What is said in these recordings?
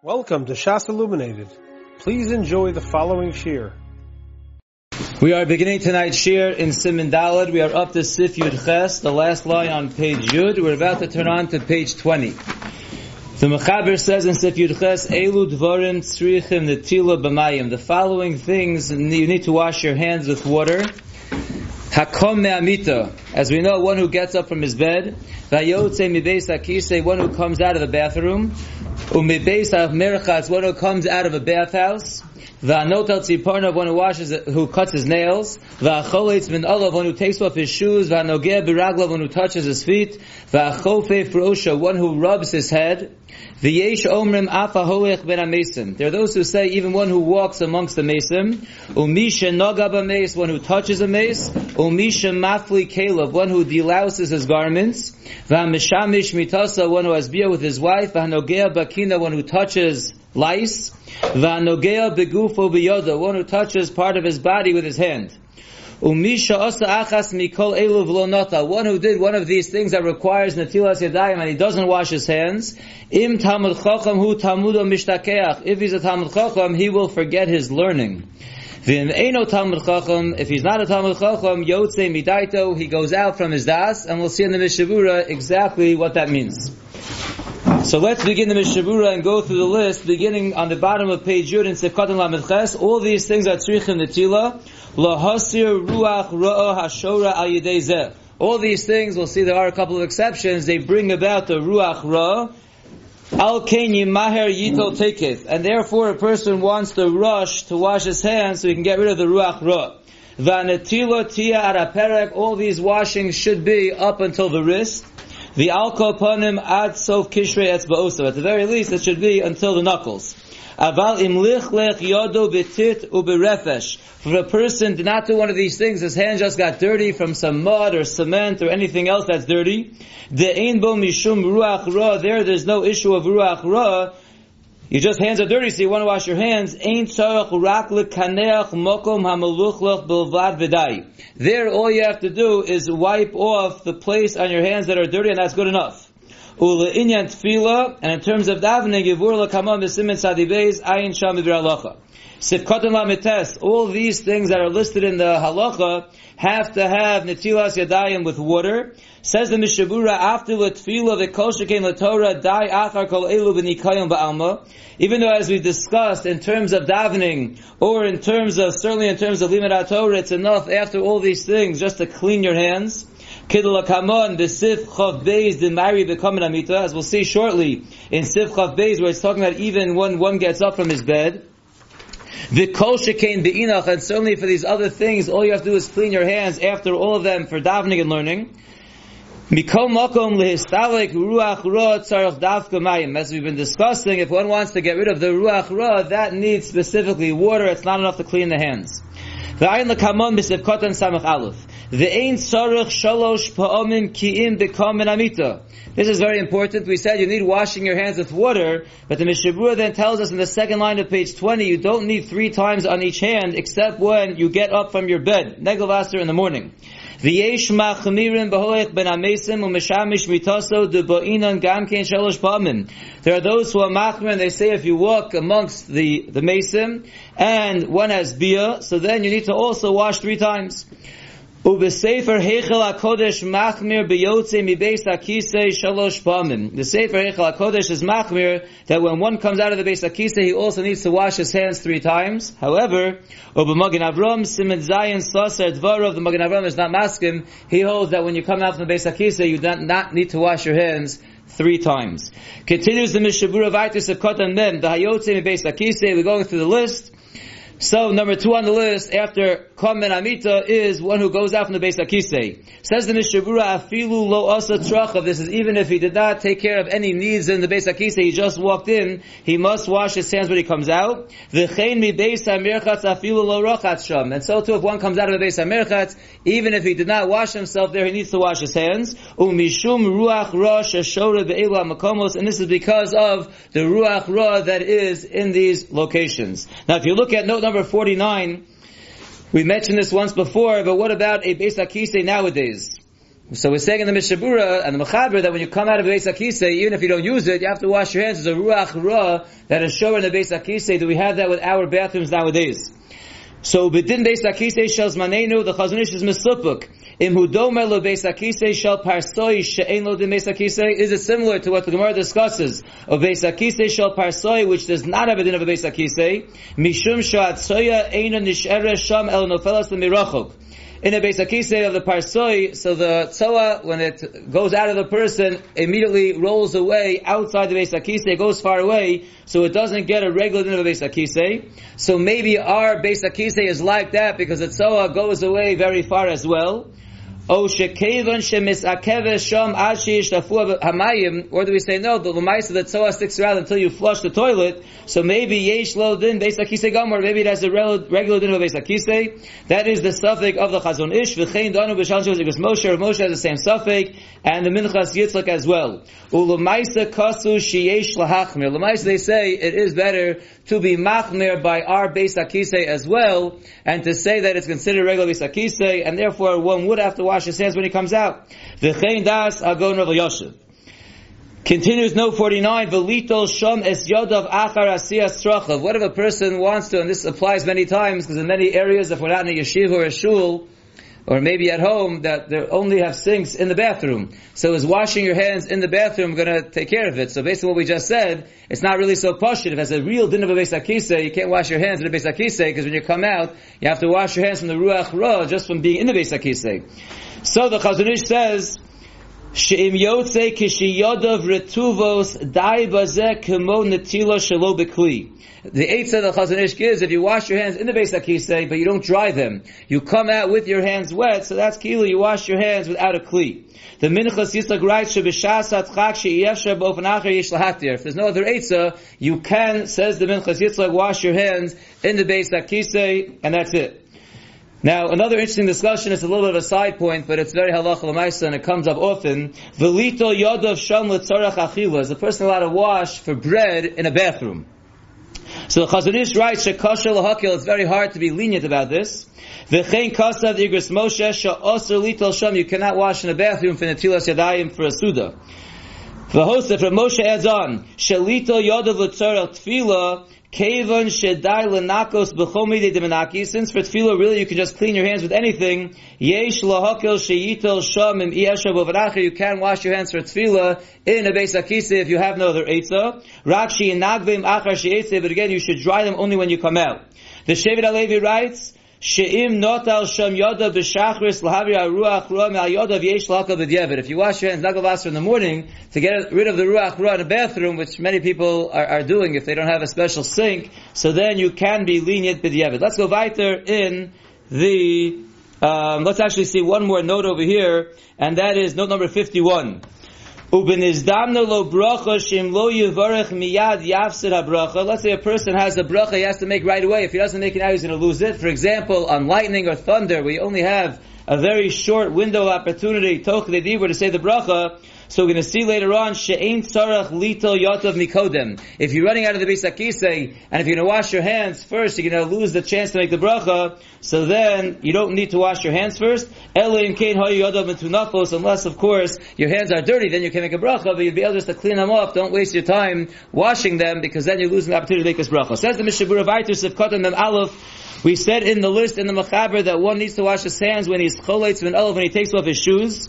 Welcome to Shas Illuminated. Please enjoy the following shir. We are beginning tonight's shir in Siman Dalad. We are up to Sif Yud Ches, the last line on page Yud. We're about to turn on to page 20. The Mechaber says in Sif Yud Ches, Elu Dvorim Tzrichim Netila B'mayim. The following things, you need to wash your hands with water. Hakom me'amita. As we know, one who gets up from his bed. Vayotze mibeis akise, one who comes out of the bathroom. Umibeis merchatz, one who comes out of a bathhouse. Va'anot al tziparna, one who washes, who cuts his nails. Va'acholetz min olav, one who takes off his shoes. Va'anogeh biraglav, one who touches his feet. Va'achofe frosha, one who rubs his head. V'yesh omrim afa holech ben amesim. There are those who say even one who walks amongst the mesim. Umisha nogab mace, one who touches a mace. Umisha mafli kelev, one who delouses his garments. V'amishamish mitasa, one who has beer with his wife. V'hanogea bakina, one who touches lice. V'hanogea begufo biyoda, one who touches part of his body with his hand. Umisha asa achas mikol elu v'lonota. One who did one of these things that requires netilas yadayim and he doesn't wash his hands. Im tamud chacham hu tamudo mishtakeach. If he's a tamud chacham, he will forget his learning. V'im eno tamud chacham. If he's not a tamud chacham, yotze midaito. He goes out from his das, and we'll see in the Mishnah Berurah exactly what that means. So let's begin the Mishnah Berurah and go through the list, beginning on the bottom of page Yud in Sefkat and Lamed Ches. All these things are tzrichim netila. Lahasir ruach ra'ah hashora al yedei All these things, we'll see there are a couple of exceptions, they bring about the ruach ra. Al kenyi maher yitol teketh. And therefore a person wants to rush to wash his hands so he can get rid of the ruach ra. Vanetila tia araperek, all these washings should be up until the wrist. The alkoponim ad sof kishrei etzba'osav. At the very least, it should be until the knuckles. Aval im lich lech yodo betit uberefesh. For a person did not do one of these things, his hand just got dirty from some mud or cement or anything else that's dirty. The ein bo mishum ruach ra. There, there's no issue of ruach ra. Your just hands are dirty, so you want to wash your hands. Ein tzarach rak lekaneach mokom hamaluchlach bilvad v'dai. There, all you have to do is wipe off the place on your hands that are dirty, and that's good enough. Ula inyan and in terms of davening, yivur lakamam b'simin sadibeis ayin sham halacha. Sifkatan lamites, all these things that are listed in the halacha have to have netilas yadayim with water. Says the Mishnah Berurah, after the tefillah, the kol shekein la Torah, dai achar kol elu b'nikayim ba'alma. Even though as we discussed, in terms of davening, or in terms of, certainly in terms of limit Torah, it's enough after all these things just to clean your hands. Kidla kamon, the sif chav beis, the mari becoming amita, as we'll see shortly, in sif chav beis, where it's talking about even when one gets up from his bed. The kol shekain be'inach, and certainly for these other things, all you have to do is clean your hands after all of them for davening and learning. As we've been discussing, if one wants to get rid of the ruach ra, that needs specifically water. It's not enough to clean the hands. Lekamon samach shalosh pa'omim ki'im amita. This is very important. We said you need washing your hands with water, but the Mishnah Berurah then tells us in the second line of page 20, you don't need three times on each hand, except when you get up from your bed, negavaster in the morning. There are those who are machmir and they say if you walk amongst the, the mesim and one has beer, so then you need to also wash three times. Ubesefer Heichel HaKodesh Machmir Beyotze Mibeis HaKisei Shalosh Pamim. The Sefer Heichel HaKodesh is Machmir that when one comes out of the Beis HaKisei he also needs to wash his hands three times. However, Ubemagen Avram Simen Zayin Saser Dvarov, the Magen Avram is not maskim. He holds that when you come out from the Beis HaKisei you do not need to wash your hands three times. Continues the Mishnah Berurah Vaitis of Kotan Mem, the Hayotze Mibeis HaKisei, we're going through the list. So number two on the list after Kamen Amita is one who goes out from the base Akise. Says the Mishnah Berurah Afilu Lo Asa Trachav. This is even if he did not take care of any needs in the base Akise, he just walked in, he must wash his hands when he comes out. V'chein mi base Hamirchatz Afilu Lo Rochatz Sham. And so too if one comes out of the base Hamirchatz, even if he did not wash himself there, he needs to wash his hands. Umishum Ruach Rosh Ashora Be'ela Makomos. And this is because of the Ruach Ra that is in these locations. Now if you look at note number 49, we mentioned this once before, but what about a Beis Akise nowadays? So we're saying in the Mishnah Berurah and the Mechaber that when you come out of the Beis Akise, even if you don't use it, you have to wash your hands. There's a Ruach Ra that is shown in the Beis Akise. Do we have that with our bathrooms nowadays? So bedin Beis Akise shel zmanenu, the Chazon Ish is Mesupuk. Im hudomer lo Beis Akise shel parsoi she'en lo din Beis Akise. Is it similar to what the Gemara discusses of Beis Akise shel parsoi, which does not have a din of a Beis Akise? Mishum sha'atzoya eina nish'ere sham el nofelas l'mirachok in a Beis Akise of the Parsoi, so the Tzoa, when it goes out of the person, immediately rolls away outside the Beis Akise, goes far away, so it doesn't get a regular din of a Beis Akise. So maybe our Beis Akise is like that because the Tzoa goes away very far as well. O shekevan shemisakeve sham ashi shtafu hamayim, or do we say no? The lemaisa that tzoa sticks around until you flush the toilet. So maybe yesh lo din beis gamor. Maybe it has a regular din of beis. That is the suffix of the chazon ish. V'chein danu b'shan because Moshe. Moshe has the same suffix, and the minchas yitzchak as well. Ulemaisa kasu sheyesh lahachmir. Lemaisa they say it is better to be machmir by our beis as well, and to say that it's considered regular beis and therefore one would have to wash his hands when he comes out. V'chein das agon Rav Yosef. Continues note 49, Velitol shom es yodav achar asiyas trachav. What if a person wants to, and this applies many times, because in many areas, if we're not in a yeshiva or a shul, or maybe at home, that they only have sinks in the bathroom. So is washing your hands in the bathroom going to take care of it? So based on what we just said, it's not really so pashut. If it's a real din of a baisakisa, you can't wash your hands in a Beis Akisa, because when you come out, you have to wash your hands from the Ruach Ra, just from being in the Beis Akisa. So the Chazon Ish says, She'im yotze kishiyodov retuvos dai bazeh kemo netila shelo bekli. The eighth of the Chazon Ish gives, if you wash your hands in the Beis Akisei, but you don't dry them, you come out with your hands wet, so that's kilo, you wash your hands without a kli. The Minchas Yitzchak writes, Shebishas atchak she'yesha bo'ofen acher yesh lahatir. If there's no other Eitzah, you can, says the Minchas Yitzchak, wash your hands in the Beis Akisei, and that's it. Now, another interesting discussion is a little bit of a side point, but it's very halach l'maisa and it comes up often. Velito yadav sham l'tzarach achila. Is a person allowed to wash for bread in a bathroom? So the Chazon Ish writes, Shekasha l'hakil, it's very hard to be lenient about this. V'chein kasav Igros Moshe, sha'osr lital sham, you cannot wash in a bathroom for netilas yadayim for a suda. The from Moshe adds on, Shalito yadav l'tzarach tefillah, Kevon shedai lenakos b'chomide demenaki. Since for tefillah, really, you can just clean your hands with anything. Yesh lahakel sheyitel sham im iyesha You can wash your hands for tefillah in a beis akise if you have no other eitzah. Rakshi nagvim achar sheyitzeh. But again, you should dry them only when you come out. The Shevet HaLevi writes, She'im yoda b'shachris lahavi ruach ruah me'al yoda v'yesh laka b'dyevet. If you wash your hands nagal in the morning to get rid of the ruach ruah in the bathroom, which many people are, are, doing if they don't have a special sink, so then you can be lenient b'dyevet. Let's go weiter in the, um, let's actually see one more note over here, and that is note number 51. Ubenizdamna lo bracha shim lo yivarech miyad yafsid habracha. Let's say a person has a bracha he has to make right away. If he doesn't make it now, he's going to lose it. For example, on lightning or thunder, we only have a very short window of opportunity, toch to say the bracha. So we're going to see later on, she'ein tzarach lito yotov mikodem. If you're running out of the Beis Akise, and if you're going to wash your hands first, you're going to lose the chance to make the bracha, so then you don't need to wash your hands first. Unless, of course, your hands are dirty, then you can make a bracha, but you'll be able just to clean them off. Don't waste your time washing them, because then you're losing the opportunity to make this bracha. Says the Mishnah Berurah of Kotan Mem Aleph, we said in the list in the Machaber that one needs to wash his hands when he's choletz when when he takes off his shoes.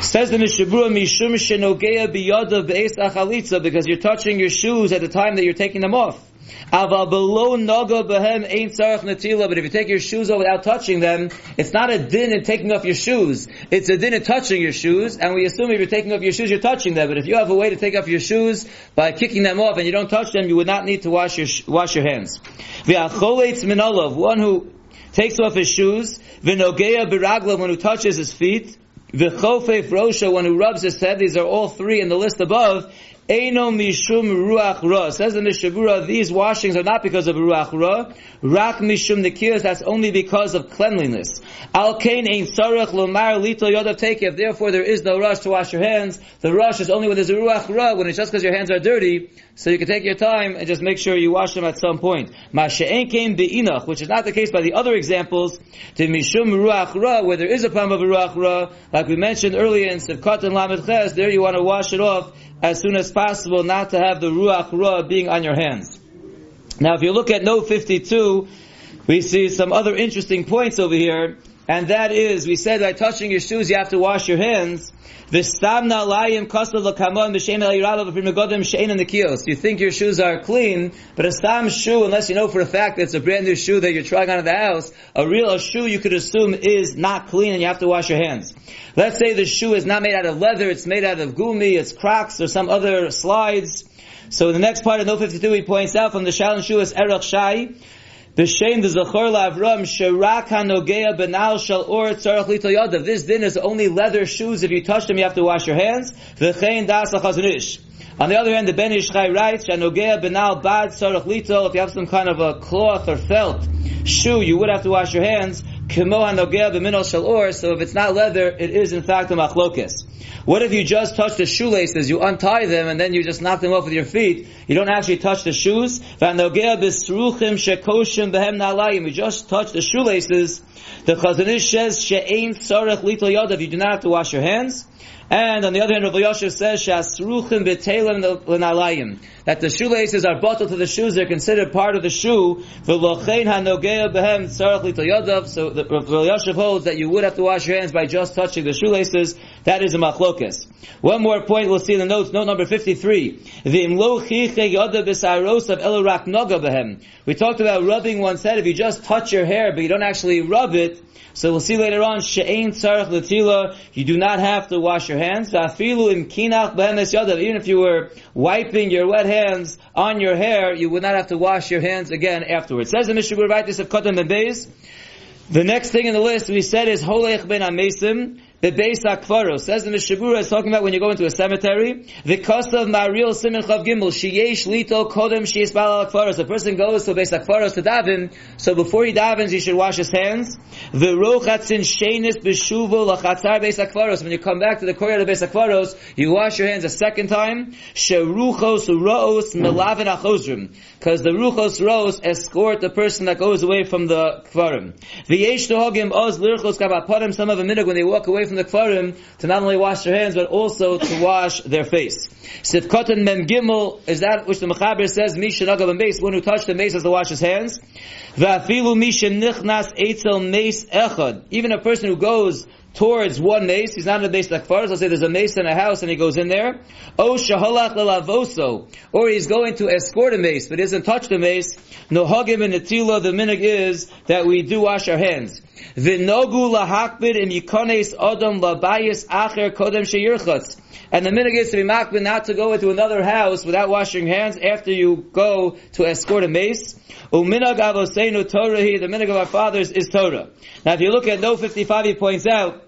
Says the Mishnah Berurah Mishum Shenogeya Biyada Be'es Achalitza because you're touching your shoes at the time that you're taking them off. Ava below naga behem ain't sarach natila. But if you take your shoes off without touching them, it's not a din in taking off your shoes. It's a din in touching your shoes. And we assume if you're taking off your shoes, you're touching them. But if you have a way to take off your shoes by kicking them off and you don't touch them, you would not need to wash your wash your hands. Minolav, one who takes off his shoes. V'nogeya biraglav, one who touches his feet. V'chofef rosha, one who rubs his head. These are all three in the list above. Eino mishum ruach ra. Says the Mishnah Berurah, these washings are not because of ruach ra. Rak mishum nekias, that's only because of cleanliness. Al kain ein sarach lomar lito yodav tekev. Therefore there is no rush to wash your hands. The rush is only when there's a ruach ra, when it's just because your hands are dirty. So you can take your time and just make sure you wash them at some point. Masha'en came be'inach, which is not the case by the other examples, to mishum ruach ra, where there is a problem of ruach ra, like we mentioned earlier in Sivkat and Lamed Ches, there you want to wash it off as soon as possible, not to have the ruach ra being on your hands. Now, if you look at note 52, we see some other interesting points over here, and that is, we said by touching your shoes, you have to wash your hands. You think your shoes are clean, but a stam shoe, unless you know for a fact that it's a brand new shoe that you're trying out of the house, a real a shoe you could assume is not clean and you have to wash your hands. Let's say the shoe is not made out of leather, it's made out of gumi, it's crocs or some other slides. So in the next part of No 52 he points out from the Shalom is Erech Shai, B'shem the Zachor Lavram Sherak Hanogea Benal Shal Or Tzarach Lito Yadav. This din is only leather shoes. If you touch them, you have to wash your hands. V'chein Das Chazon Ish. On the other hand, the Ben Ish Chai writes, Shanogea Benal Bad Tzarach Lito. If you have some kind of a cloth or felt shoe, you would have to wash your hands. Kimo Hanogea B'minal Shal Or. So if it's not leather, it is in fact a machlokes. What if you just touch the shoelaces, you untie them, and then you just knock them off with your feet? You don't actually touch the shoes. You just touch the shoelaces. The Chazanish says, She'ein tzarech litol yodav. You do not have to wash your hands. And on the other hand, Rav Yosef says, "Shasruchim betelim l'nalayim." That the shoelaces are bottled to the shoes; they're considered part of the shoe. V'lochein hanogea behem tzarech litoyadav. So Rav Yosef holds that you would have to wash your hands by just touching the shoelaces. That is a machlokas. One more point we'll see in the notes. Note number fifty-three. V'imlo chiche yodav b'saros of elorak noga behem. We talked about rubbing one's head. If you just touch your hair, but you don't actually rub it, so we'll see later on, she'ein tzarech latila, you do not have to wash your hands. Behemes yadav, even if you were wiping your wet hands on your hair, you would not have to wash your hands again afterwards. Says the Mishnah Berurah of Kotam Beis, the next thing in the list we said is Holech ben Amesim, the Beis Akvaros. Says the Mishnah Berurah is talking about when you go into a cemetery. The cost of Maril Simon Chav Gimel, Sheyesh Lito Kodem Sheyes Bal Akvaros. A person goes to Beis Akvaros to daven, so before he davens, he should wash his hands. The Rochatzin Shenis Beshuvo Lachatzar Beis Akvaros. When you come back to the courtyard of Beis Akvaros, you wash your hands a second time. Sheruchos Roos Melavin Achozrim. Because the Ruchos Roos escort the person that goes away from the Kvarim. The Yesh Tohogim Oz Lirchos Kabapodim, some of the minute when they walk away from the Kfarim to not only wash their hands, but also to wash their face. Sifkotan Mem Gimel is that which the Mechaber says, Misha Nagav and Mace, one who touched the mace has to wash his hands. Va'afilu Misha Nichnas Eitzel Mace Echad. Even a person who goes towards one mace. He's not in a mace like far. Let's say there's a mace in a house and he goes in there. Oh, shahalach lelavoso. Or he's going to escort a mace, but he doesn't touch the mace. No hagim and netila, the minig is that we do wash our hands. V'nogu lahakbid im yikones odom labayis acher kodem sheyirchatz. And the minig is to be makbid not to go into another house without washing hands after you go to escort a mace. Uminag avoseinu Torah, the minig of our fathers is Torah. Now if you look at No 55, he points out,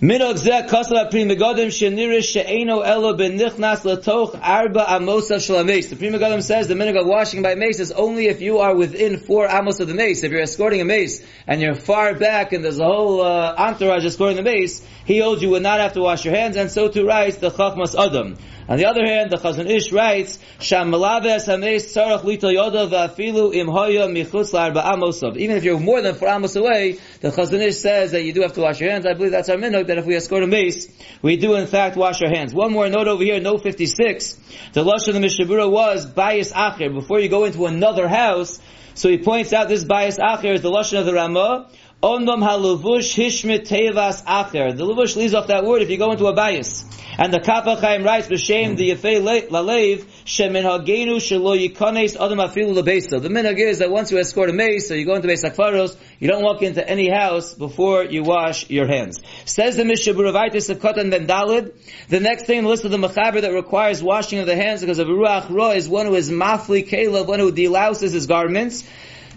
Minog zeh kasla pri megadim shenirish she'eno elo arba amosa shalames. The Pri Megadim says the minog of washing by mace is only if you are within four amos of the mace. If you're escorting a mace and you're far back and there's a whole uh, entourage escorting the mace, he holds you would not have to wash your hands, and so too writes the Chachmas Adam. On the other hand, the Chazon Ish writes, Sham malaves hameis tzarach lito yoda im hoya michutz. Even if you're more than four amos away, the Chazon Ish says that you do have to wash your hands. I believe that's our minhag, that if we escort a mace, we do in fact wash our hands. One more note over here, note 56. The Lush of the Mishnah Berurah was bias acher. Before you go into another house, so he points out this bias acher is the Lashon of the Ramah, Ondom haluvush hishmit tevas acher. The luvush leaves off that word if you go into a bias. And the Kaf HaChaim writes, B'Shem the hmm. Yefei Lalev, Shemin Hagenu Shelo Yikones Adam Afilu Lebeisa. The minhag is that once you escort a mace, so you go into Beis Akfaros, you don't walk into any house before you wash your hands. Says the Mishnah Buravaitis of Kotan Ben Dalid, the next thing in the list of the Mechaber that requires washing of the hands because of Ruach Ra is one who is Mafli Kelev, one who delouses his garments.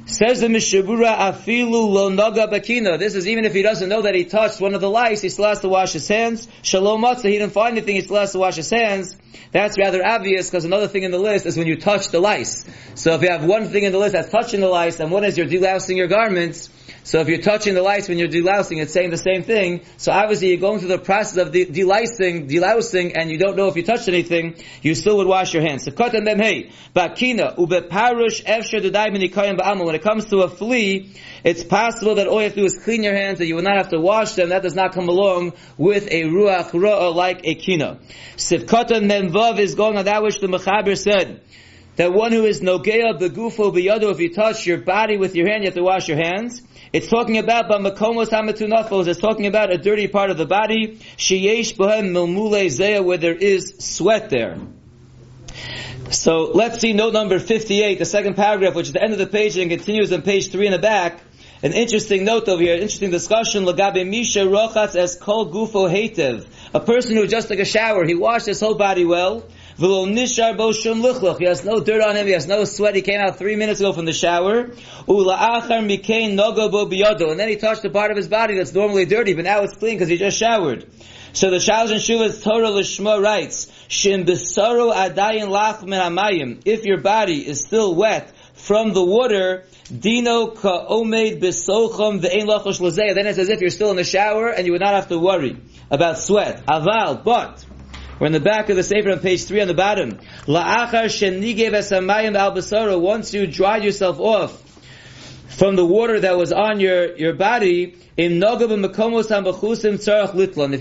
Says the Mishnah Berurah, afilu lo naga bakina. This is even if he doesn't know that he touched one of the lice, he still has to wash his hands. Shalom matzah, he didn't find anything, he still has to wash his hands. That's rather obvious because another thing in the list is when you touch the lice. So if you have one thing in the list that's touching the lice, and one is you're delousing your garments, so if you're touching the lice when you're delousing, it's saying the same thing. So obviously you're going through the process of de- delousing, delousing, and you don't know if you touched anything, you still would wash your hands. So cut them hey, bakina, ubeparush efsher ba'amal. When it comes to a flea, it's possible that all you have to do is clean your hands, that you will not have to wash them. That does not come along with a ruach ra'ah like a kina. Sivkatan memvav is going on that which the Mechaber said that one who is nogea begufo biyado, if you touch your body with your hand, you have to wash your hands. It's talking about bamakomos hamatunafos. It's talking about a dirty part of the body. Sheyesh bohem milmule zeya, where there is sweat there. So let's see note number 58, the second paragraph, which is the end of the page and continues on page 3 in the back. An interesting note over here, interesting discussion. Lagabe Misha Rochas as kol gufo hatev. A person who just took a shower, he washed his whole body well. He has no dirt on him. He has no sweat. He came out three minutes ago from the shower. And then he touched a part of his body that's normally dirty, but now it's clean because he just showered. So the Shalosh and Shuvas Torah Lishma writes, Shin besaro adayin lach min If your body is still wet from the water, Dino ka omed besocham ve'ein lachosh Then it's as if you're still in the shower and you would not have to worry about sweat. Aval, but we're in the back of the Sefer on page 3 on the bottom. La'achar shenigev esamayim al once you dried yourself off from the water that was on your, your body, in If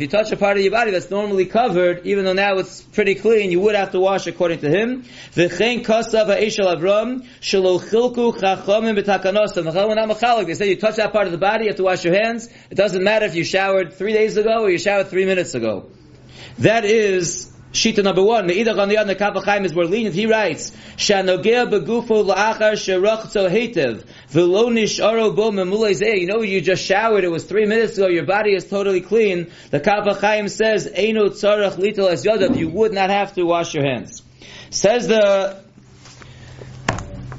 you touch a part of your body that's normally covered, even though now it's pretty clean, you would have to wash according to him. V'chein kasav ha'eshel Avram, shelo chilku chachamim b'takanosim. They say you touch that part of the body, you have to wash your hands. It doesn't matter if you showered three days ago or you showered three minutes ago. That is Shita number one. Me'idach on the other, Kaf HaChaim is more lenient. He writes, Shanogea begufo la'achar sherachto hetev, v'lo nisharo bo memulei zeh. You know, you just showered, it was three minutes ago, your body is totally clean. The Kaf HaChaim says, Eino tzarach litel es yodav, you would not have to wash your hands. Says the,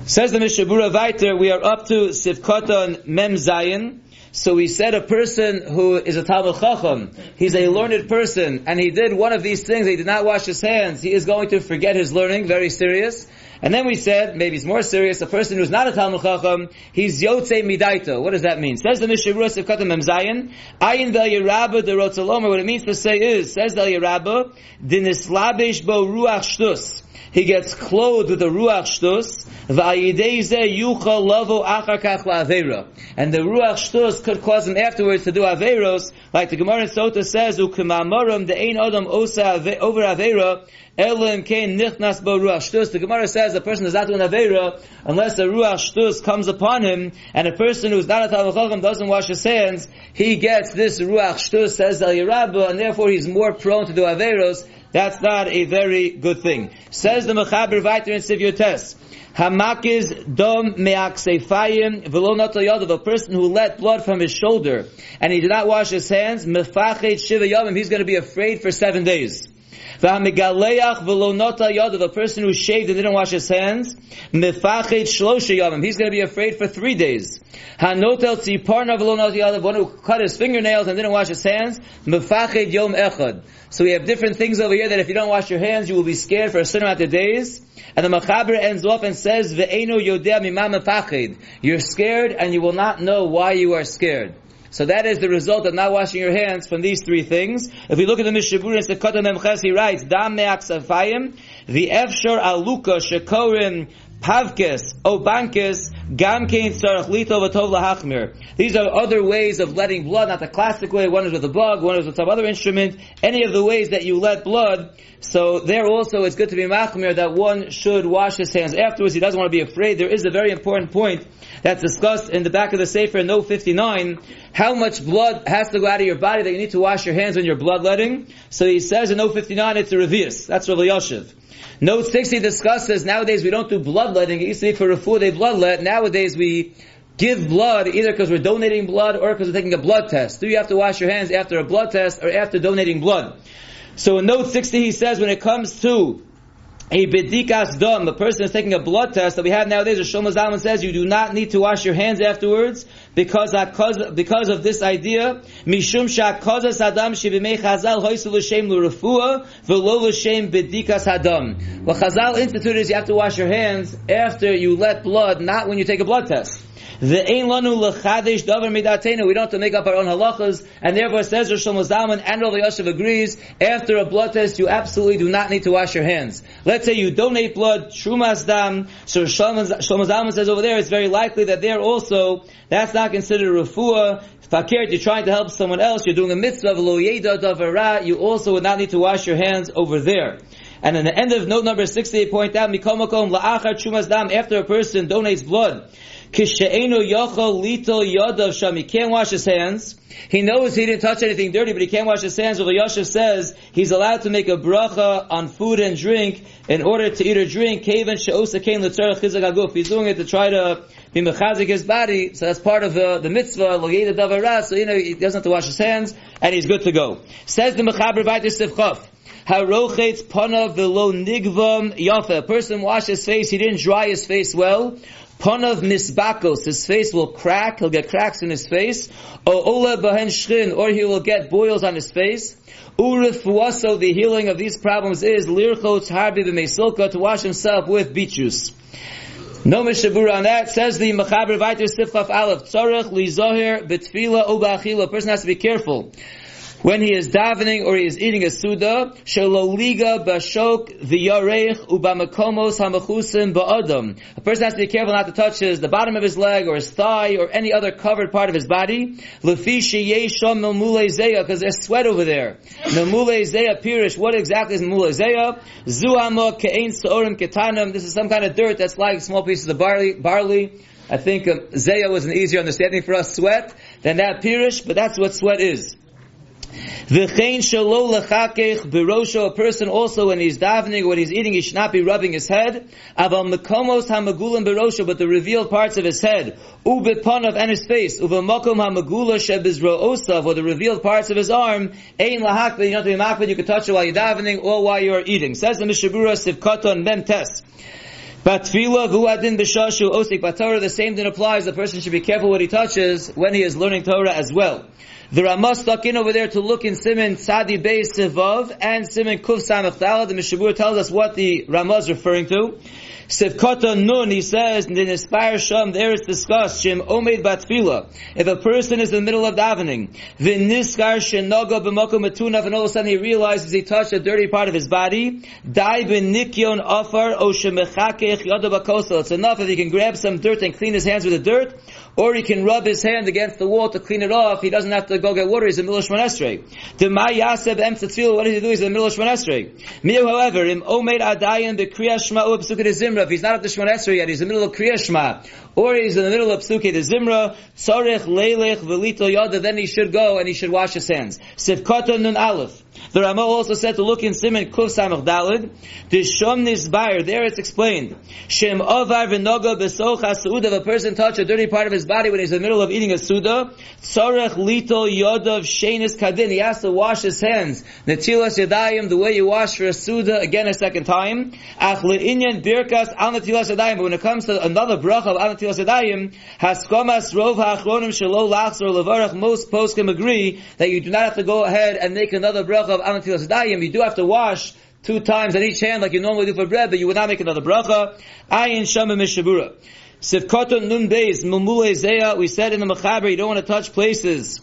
says the Mishnah Berurah Viter, we are up to Sivkoton Mem Zayin, so we said a person who is a Talmud Chacham, he's a learned person, and he did one of these things, he did not wash his hands, he is going to forget his learning, very serious. And then we said, maybe it's more serious, a person who's not a Talmud Chacham, he's Yotze Midaito. What does that mean? Says the Mishabura Sivkatam Memzayin, Ayin Vel Yerabba de Rotzalomer, what it means to say is, says Vel Yerabba, Dinislabish Bo Ruach Shtus. He gets clothed with the Ruach Shtus, and the Ruach Shtus could cause him afterwards to do Averos, like the Gemara in Sota says, Ukemamorum the Ein Adam Osa over Avera, Elim Kain Nichnas Bo Ruach Shtus. The Gemara says the person is not doing Avera unless the Ruach Shtus comes upon him, and a person who's not a Talmud doesn't wash his hands, he gets this Ruach Shtus, says Eliyah Rabbah, and therefore he's more prone to do Averos, that's not a very good thing. Says the Mechaber Viter in Sivyotes. Hamakiz dom meaksefayim v'lo yadav. A person who let blood from his shoulder and he did not wash his hands, mefachet shiva yomim. He's going to be afraid for seven days. A person who shaved and didn't wash his hands. He's going to be afraid for three days. Hanotel. One who cut his fingernails and didn't wash his hands, yom. So we have different things over here that if you don't wash your hands, you will be scared for a certain amount of days. And the Machaber ends off and says. You're scared and you will not know why you are scared. So that is the result of not washing your hands from these three things. If we look at the Mishabur in Sekota Memches, he writes, Dam me'aksafayim, the efshor aluka shekorim Pavkes, Obankes, Gamkein Tzarech Lito Vatov Lahachmir. These are other ways of letting blood, not the classic way, one is with a bug, one is with some other instrument, any of the ways that you let blood. So there also it's good to be machmir that one should wash his hands afterwards. He doesn't want to be afraid. There is a very important point that's discussed in the back of the Sefer Note 59, how much blood has to go out of your body that you need to wash your hands when you're bloodletting. So he says in No 59 it's a revius. That's Rav Yosef. Note 60 discusses, nowadays we don't do bloodletting. It used to be for refu, they bloodlet. Nowadays we give blood either because we're donating blood or because we're taking a blood test. Do you have to wash your hands after a blood test or after donating blood? So in note 60 he says when it comes to a bedikas dom, the person is taking a blood test that we have nowadays, Shlomo Zalman says, you do not need to wash your hands afterwards because because of this idea. Mishum shakozas adam shibimei chazal hoisu l'shem l'refua v'lo l'shem bedikas hadam. What Chazal instituted is you have to wash your hands after you let blood, not when you take a blood test. The ein lanu lechadesh davar. We don't have to make up our own halachas, and therefore says Rosh Zalman and Rav Yosef agrees. After a blood test, you absolutely do not need to wash your hands. Let's say you donate blood, trumas dam. So Shlomo Zalman says over there, it's very likely that there also that's not considered refuah. Fakir, you're trying to help someone else, you're doing a mitzvah, lo yeda davara, you also would not need to wash your hands over there. And in the end of note number 68, point out, mikomakom la'achar chumas dam, after a person donates blood, Kishe'enu yochol litol yodav sham. He can't wash his hands. He knows he didn't touch anything dirty, but he can't wash his hands. Well, Yosef says he's allowed to make a bracha on food and drink in order to eat or drink. Kaven she'osa kain l'tzarech chizak aguf. He's doing it to try to be mechazik his body. So that's part of the, the mitzvah. So, you know, he doesn't have to wash his hands, and he's good to go. Says the mechaber vayter sivchaf. Harochetz panav velo nigvam yafa. A person washed his face, he didn't dry his face well. Ponav misbakos, his face will crack, he'll get cracks in his face. O ola bahen shrin, or he will get boils on his face. Urifuaso, the healing of these problems is lirchot harbi b'meisilka, to wash himself with beet juice. No Mishnah Berurah on that. Says the Mechaber Vayter Sifchaf Aleph. Tzorech li zohir betfila ubachila. A person has to be careful when he is davening or he is eating a suda, shaloliga bashok v'yareich ubamakomos hamachusim ba'adam. A person has to be careful not to touch his, the bottom of his leg or his thigh or any other covered part of his body. Lefi sheyesham milmule because there's sweat over there. Milmule zeya pirish, what exactly is milmule zeya? Zuhamo ke'ein sa'orim ketanam, this is some kind of dirt that's like small pieces of barley, barley. I think um, zeya was an easier understanding for us, sweat, than that pirish, but that's what sweat is. V'chein shelo lechakech berosho, a person also when he's davening, when he's eating, he should not be rubbing his head. Aval mekomos hamagulim berosho, but the revealed parts of his head, ubeponav and his face, uvemokom hamagula shebizroosav, or the revealed parts of his arm, ein lahakbid, you don't have to be you can touch it while you're davening or while you're eating. Says the Mishnah Berurah Sivkaton Mem Tes. But tefillah vuadin b'shashu osik Torah, the same thing applies. The person should be careful what he touches when he is learning Torah as well. The Ramah stuck in over there to look in Simon Sadi Beis Sivav and Simon Kuf Samach The Mishabur tells us what the Ramah is referring to. Sivkota Nun, he says, in Inspire Sham, there is discussed, Shem Omed Batfila. If a person is in the middle of davening, Viniskar Shenoga B'moko Matunav, and all of a sudden he realizes he touched a dirty part of his body, Dai B'nikyon Afar O Shemechakech Yoda It's enough if he can grab some dirt and clean his hands with the dirt, or he can rub his hand against the wall to clean it off. He doesn't have to go get water. He's in the middle of Shmonesrei. What does he do? He's in the middle of Shmonesrei. However, im Omed Adayan B'Kriyah Shma U Zimra, if he's not at the Shmonesrei yet, he's in the middle of Kriyah Shma, or he's in the middle of Psukei D'Zimra, Tzorech Leilech Velito Yoda, then he should go and he should wash his hands. Sivkota Nun Aleph. The Ramah also said to look in Simon Kuf Samach Dalid. The Shom Nisbayer, there it's explained. Shem Ovar V'Noga B'Socha Suda, if a person touch a dirty part of his body when he's in the middle of eating a Suda, Tzorech Lito Yodav Shenis Kadin, he has to wash his hands. Netilas Yadayim, the way you wash for a Suda, again a second time. Ach Le'inyan Birkas Al Netilas Yadayim, but when it comes to another bracha of Al Netilas Yadayim, Haskomas Rov HaAchronim Shelo Lachzor Levarach, most poskim agree that you do not have to go ahead and make another Dayim, you do have to wash two times on each hand like you normally do for bread, but you would not make another bracha. Ayin Shama Mishnah Berurah. Nun Beis, Mumule Zeya, we said in the Mechaber, you don't want to touch places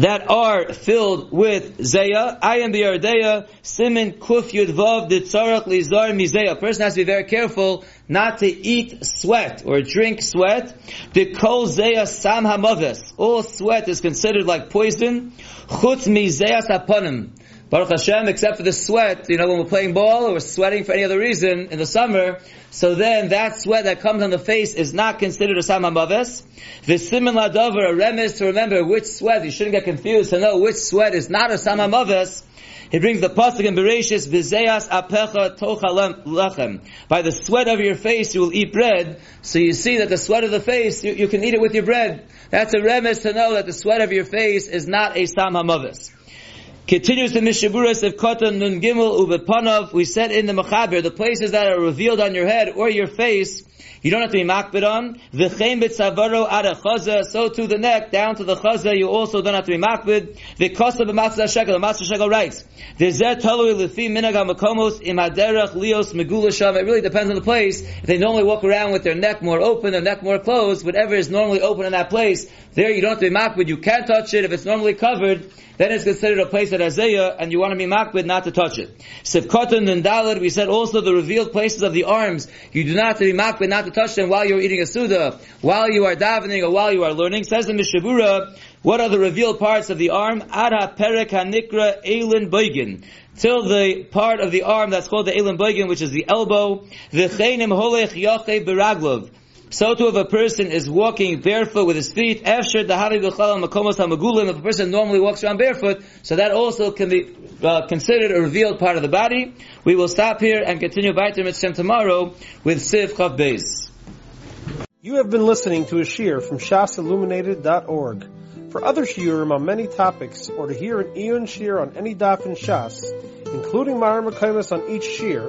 that are filled with Zeya. I am the Ardeya, Simin Kuf Yud Vav, Ditzarach Lizar Mizeya. A person has to be very careful not to eat sweat or drink sweat. The Kol Zeya Sam Hamaves. All sweat is considered like poison. Chutz Mizeya Saponim. Baruch Hashem, except for the sweat, you know, when we're playing ball or we're sweating for any other reason in the summer, so then that sweat that comes on the face is not considered a Sam Hamaves. V'simin ladover, a remes to remember which sweat, you shouldn't get confused to know which sweat is not a Sam Hamaves. He brings the pasuk in Bereshis, "V'zeyas apecha tocha lechem." By the sweat of your face, you will eat bread. So you see that the sweat of the face, you, you can eat it with your bread. That's a remes to know that the sweat of your face is not a sam hamavis. Continues the Mishaburas of Kotan Nun Gimel Ubepanav. We said in the Mechaber, the places that are revealed on your head or your face, you don't have to be makbid on. V'chein b'tzavaro ad chaza, so to the neck, down to the chaza, you also don't have to be makbid. V'kosa b'matzah shekel, the matzah shekel writes, V'zer tolui l'fi minag ha'makomos im haderach lios megula sham. It really depends on the place. If they normally walk around with their neck more open, their neck more closed, whatever is normally open in that place, there you don't have to be makbid, you can't touch it. If it's normally covered, then it's considered a place Azayah, and you want to be makbid not to touch it. Sivkotan and Dalad, we said also the revealed places of the arms, you do not have to be makbid not to touch them while you're eating a Suda, while you are davening, or while you are learning. Says the Mishnah Berurah, what are the revealed parts of the arm? Ada perek hanikra elin boigin. Till the part of the arm that's called the elin boigin, which is the elbow. V'cheinim holech yache beraglov. So too if a person is walking barefoot with his feet, after the Havi B'chal Makomos HaMagulim, if a person normally walks around barefoot, so that also can be uh, considered a revealed part of the body. We will stop here and continue Baitim Mitzvah tomorrow with Siv Chav Beis. You have been listening to a shear from shasilluminated.org. For other shiurim on many topics, or to hear an Eon shear on any daf in Shas, including Mareh Mekomos on each shear,